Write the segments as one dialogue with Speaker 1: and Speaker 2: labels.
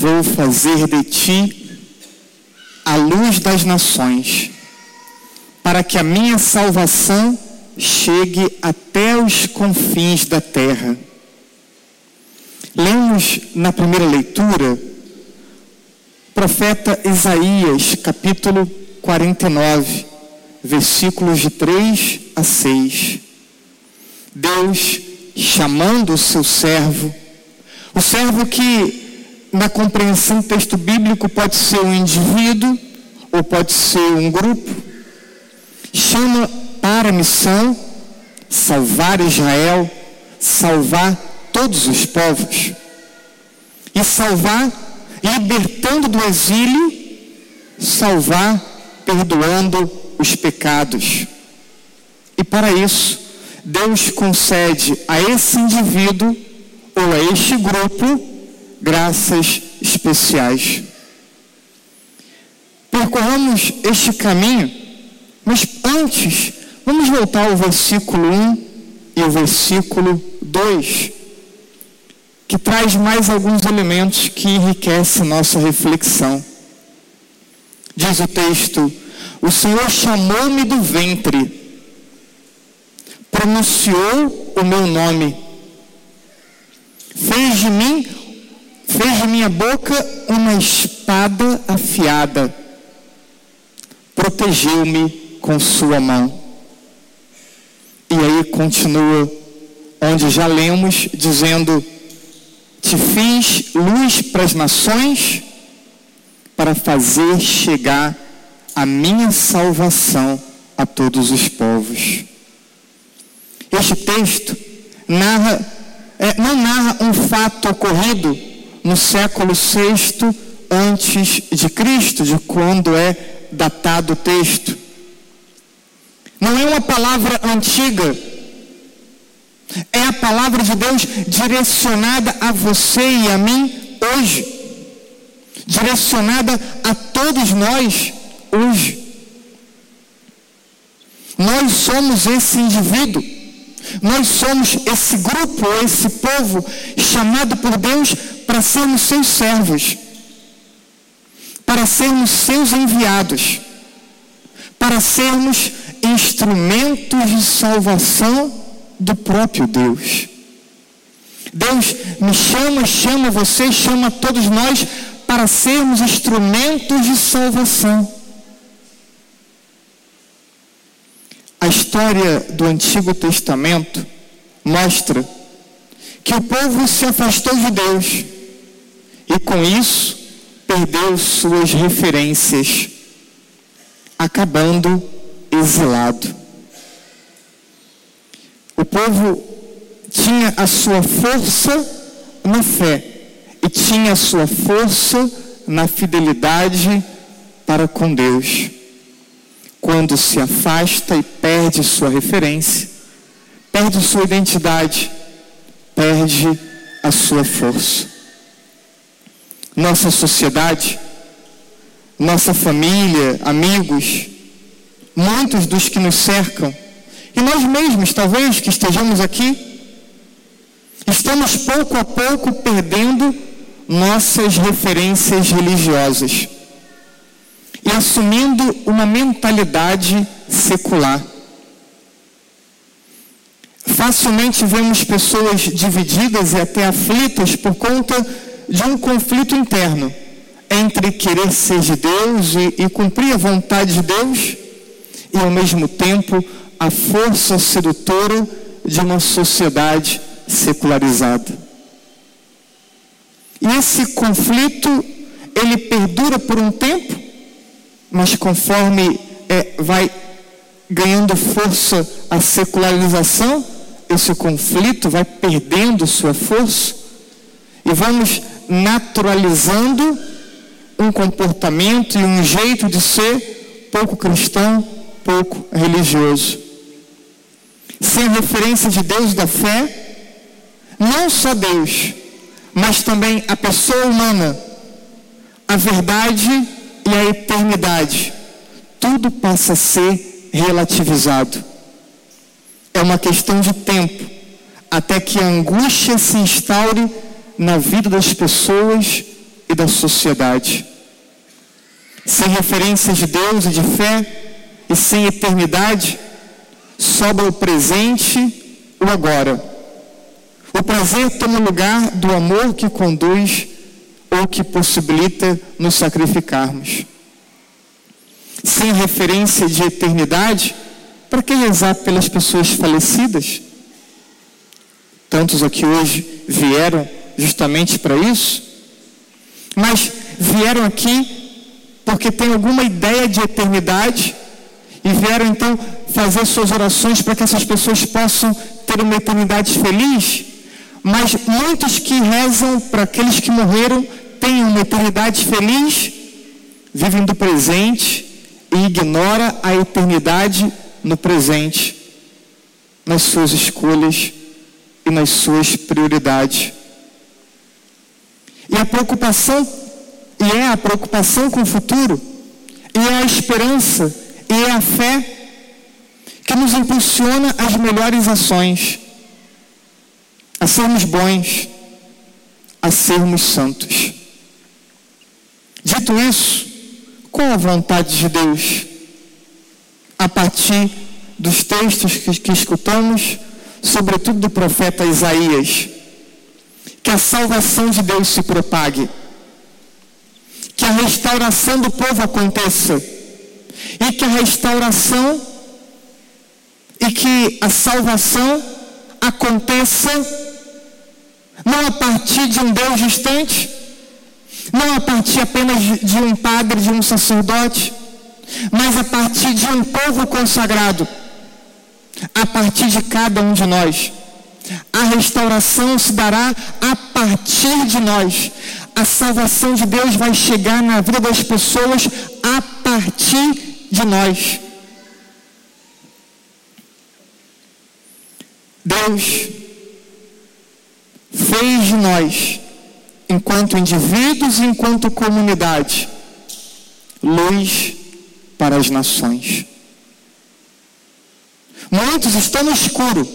Speaker 1: vou fazer de ti a luz das nações, para que a minha salvação chegue até os confins da terra. Lemos na primeira leitura, profeta Isaías, capítulo 49, versículos de 3 a 6. Deus chamando o seu servo, o servo que, na compreensão do texto bíblico, pode ser um indivíduo ou pode ser um grupo, chama para a missão salvar Israel, salvar todos os povos e salvar, libertando do exílio, salvar, perdoando os pecados. E para isso, Deus concede a esse indivíduo ou a este grupo graças especiais. Percorramos este caminho, mas antes, vamos voltar ao versículo 1 e o versículo 2, que traz mais alguns elementos que enriquecem nossa reflexão. Diz o texto: O Senhor chamou-me do ventre pronunciou o meu nome, fez de mim, fez de minha boca uma espada afiada, protegeu-me com sua mão. E aí continua, onde já lemos, dizendo: Te fiz luz para as nações, para fazer chegar a minha salvação a todos os povos. Este texto narra, é, não narra um fato ocorrido no século VI antes de Cristo, de quando é datado o texto. Não é uma palavra antiga. É a palavra de Deus direcionada a você e a mim hoje. Direcionada a todos nós hoje. Nós somos esse indivíduo nós somos esse grupo, esse povo chamado por Deus para sermos seus servos, para sermos seus enviados, para sermos instrumentos de salvação do próprio Deus. Deus me chama, chama você, chama todos nós para sermos instrumentos de salvação. A história do Antigo Testamento mostra que o povo se afastou de Deus e com isso perdeu suas referências, acabando exilado. O povo tinha a sua força na fé e tinha a sua força na fidelidade para com Deus quando se afasta e perde sua referência, perde sua identidade, perde a sua força. Nossa sociedade, nossa família, amigos, muitos dos que nos cercam, e nós mesmos, talvez, que estejamos aqui, estamos pouco a pouco perdendo nossas referências religiosas e assumindo uma mentalidade secular. Facilmente vemos pessoas divididas e até aflitas por conta de um conflito interno entre querer ser de Deus e, e cumprir a vontade de Deus e, ao mesmo tempo, a força sedutora de uma sociedade secularizada. E esse conflito, ele perdura por um tempo mas conforme é, vai ganhando força a secularização, esse conflito vai perdendo sua força e vamos naturalizando um comportamento e um jeito de ser pouco cristão, pouco religioso. Sem referência de Deus da fé, não só Deus, mas também a pessoa humana, a verdade e a eternidade, tudo passa a ser relativizado. É uma questão de tempo até que a angústia se instaure na vida das pessoas e da sociedade. Sem referências de Deus e de fé, e sem eternidade, sobra o presente, o agora. O prazer toma lugar do amor que conduz ou que possibilita nos sacrificarmos. Sem referência de eternidade, para que rezar pelas pessoas falecidas? Tantos aqui hoje vieram justamente para isso, mas vieram aqui porque tem alguma ideia de eternidade e vieram então fazer suas orações para que essas pessoas possam ter uma eternidade feliz. Mas muitos que rezam para aqueles que morreram têm uma eternidade feliz, vivem do presente e ignora a eternidade no presente, nas suas escolhas e nas suas prioridades. E a preocupação, e é a preocupação com o futuro, e é a esperança, e é a fé que nos impulsiona às melhores ações, a sermos bons, a sermos santos. Dito isso, qual a vontade de Deus? A partir dos textos que, que escutamos, sobretudo do profeta Isaías, que a salvação de Deus se propague, que a restauração do povo aconteça, e que a restauração e que a salvação aconteça não a partir de um Deus distante, não a partir apenas de um padre, de um sacerdote, mas a partir de um povo consagrado, a partir de cada um de nós. A restauração se dará a partir de nós. A salvação de Deus vai chegar na vida das pessoas a partir de nós. Deus fez de nós, enquanto indivíduos e enquanto comunidade, luz para as nações. Muitos estão no escuro,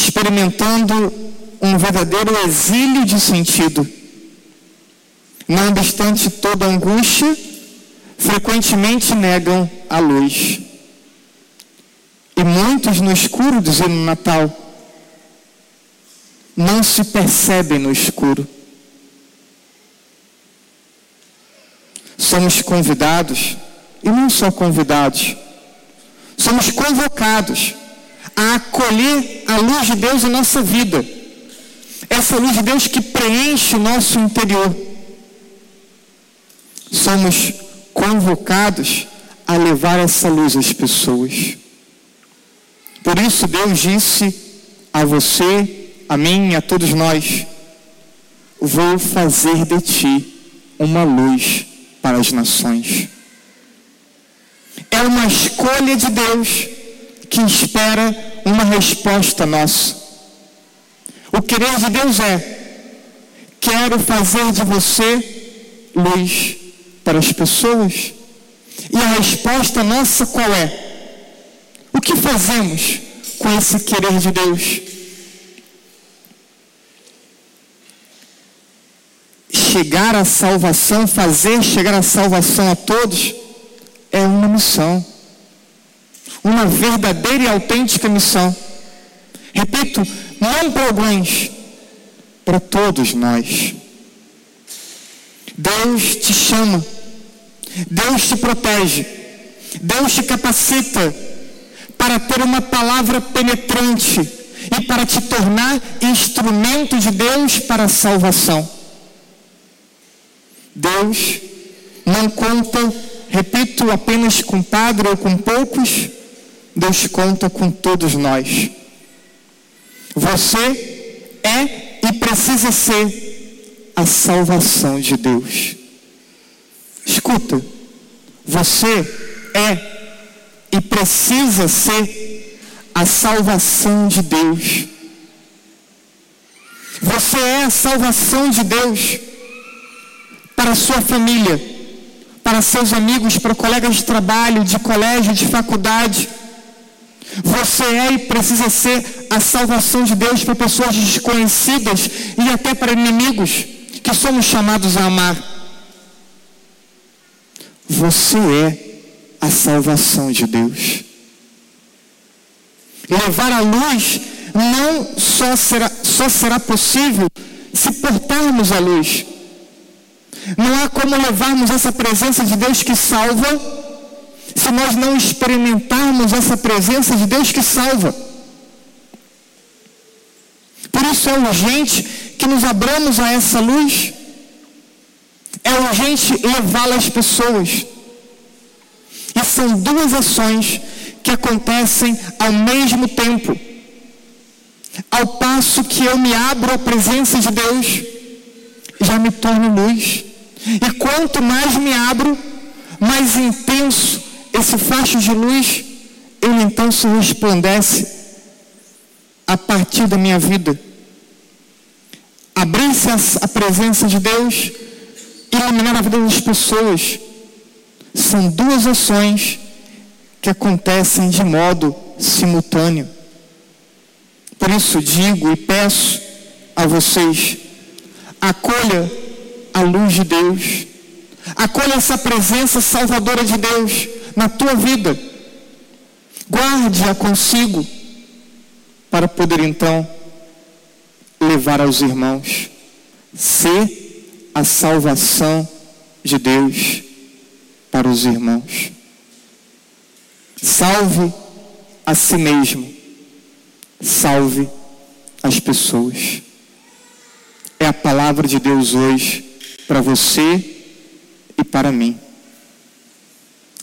Speaker 1: experimentando um verdadeiro exílio de sentido. Não obstante toda angústia, frequentemente negam a luz. E muitos no escuro, dizendo Natal, não se percebem no escuro. Somos convidados, e não só convidados, somos convocados a acolher a luz de Deus em nossa vida. Essa luz de Deus que preenche o nosso interior. Somos convocados a levar essa luz às pessoas. Por isso Deus disse a você, a mim e a todos nós: Vou fazer de ti uma luz para as nações. É uma escolha de Deus que espera uma resposta nossa. O querer de Deus é: quero fazer de você luz para as pessoas. E a resposta nossa qual é? O que fazemos com esse querer de Deus? Chegar à salvação, fazer chegar a salvação a todos, é uma missão. Uma verdadeira e autêntica missão. Repito, não para alguns, para todos nós. Deus te chama, Deus te protege, Deus te capacita para ter uma palavra penetrante e para te tornar instrumento de Deus para a salvação. Deus não conta, repito, apenas com padre ou com poucos, Deus conta com todos nós. Você é e precisa ser a salvação de Deus. Escuta, você é e precisa ser a salvação de Deus. Você é a salvação de Deus para a sua família, para seus amigos, para colegas de trabalho, de colégio, de faculdade. Você é e precisa ser a salvação de Deus para pessoas desconhecidas e até para inimigos que somos chamados a amar. Você é a salvação de Deus. Levar a luz não só será, só será possível se portarmos a luz. Não há como levarmos essa presença de Deus que salva se nós não experimentarmos essa presença de Deus que salva. Por isso é urgente que nos abramos a essa luz. É urgente levá-la às pessoas. E são duas ações que acontecem ao mesmo tempo. Ao passo que eu me abro à presença de Deus, já me torno luz. E quanto mais me abro, mais intenso esse facho de luz, ele então se resplandece a partir da minha vida. Abrir-se a presença de Deus, iluminar a vida das pessoas, são duas ações que acontecem de modo simultâneo. Por isso digo e peço a vocês, acolha a luz de Deus, acolha essa presença salvadora de Deus na tua vida. Guarde-a consigo para poder então levar aos irmãos. Ser a salvação de Deus para os irmãos. Salve a si mesmo. Salve as pessoas. É a palavra de Deus hoje para você e para mim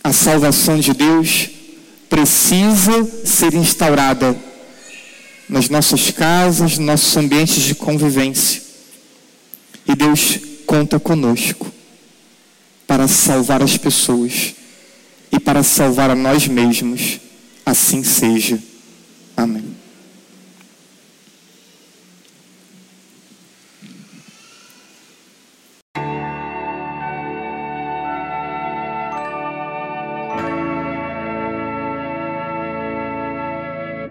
Speaker 1: a salvação de Deus precisa ser instaurada nas nossas casas, nos nossos ambientes de convivência. E Deus conta conosco para salvar as pessoas e para salvar a nós mesmos. Assim seja. Amém.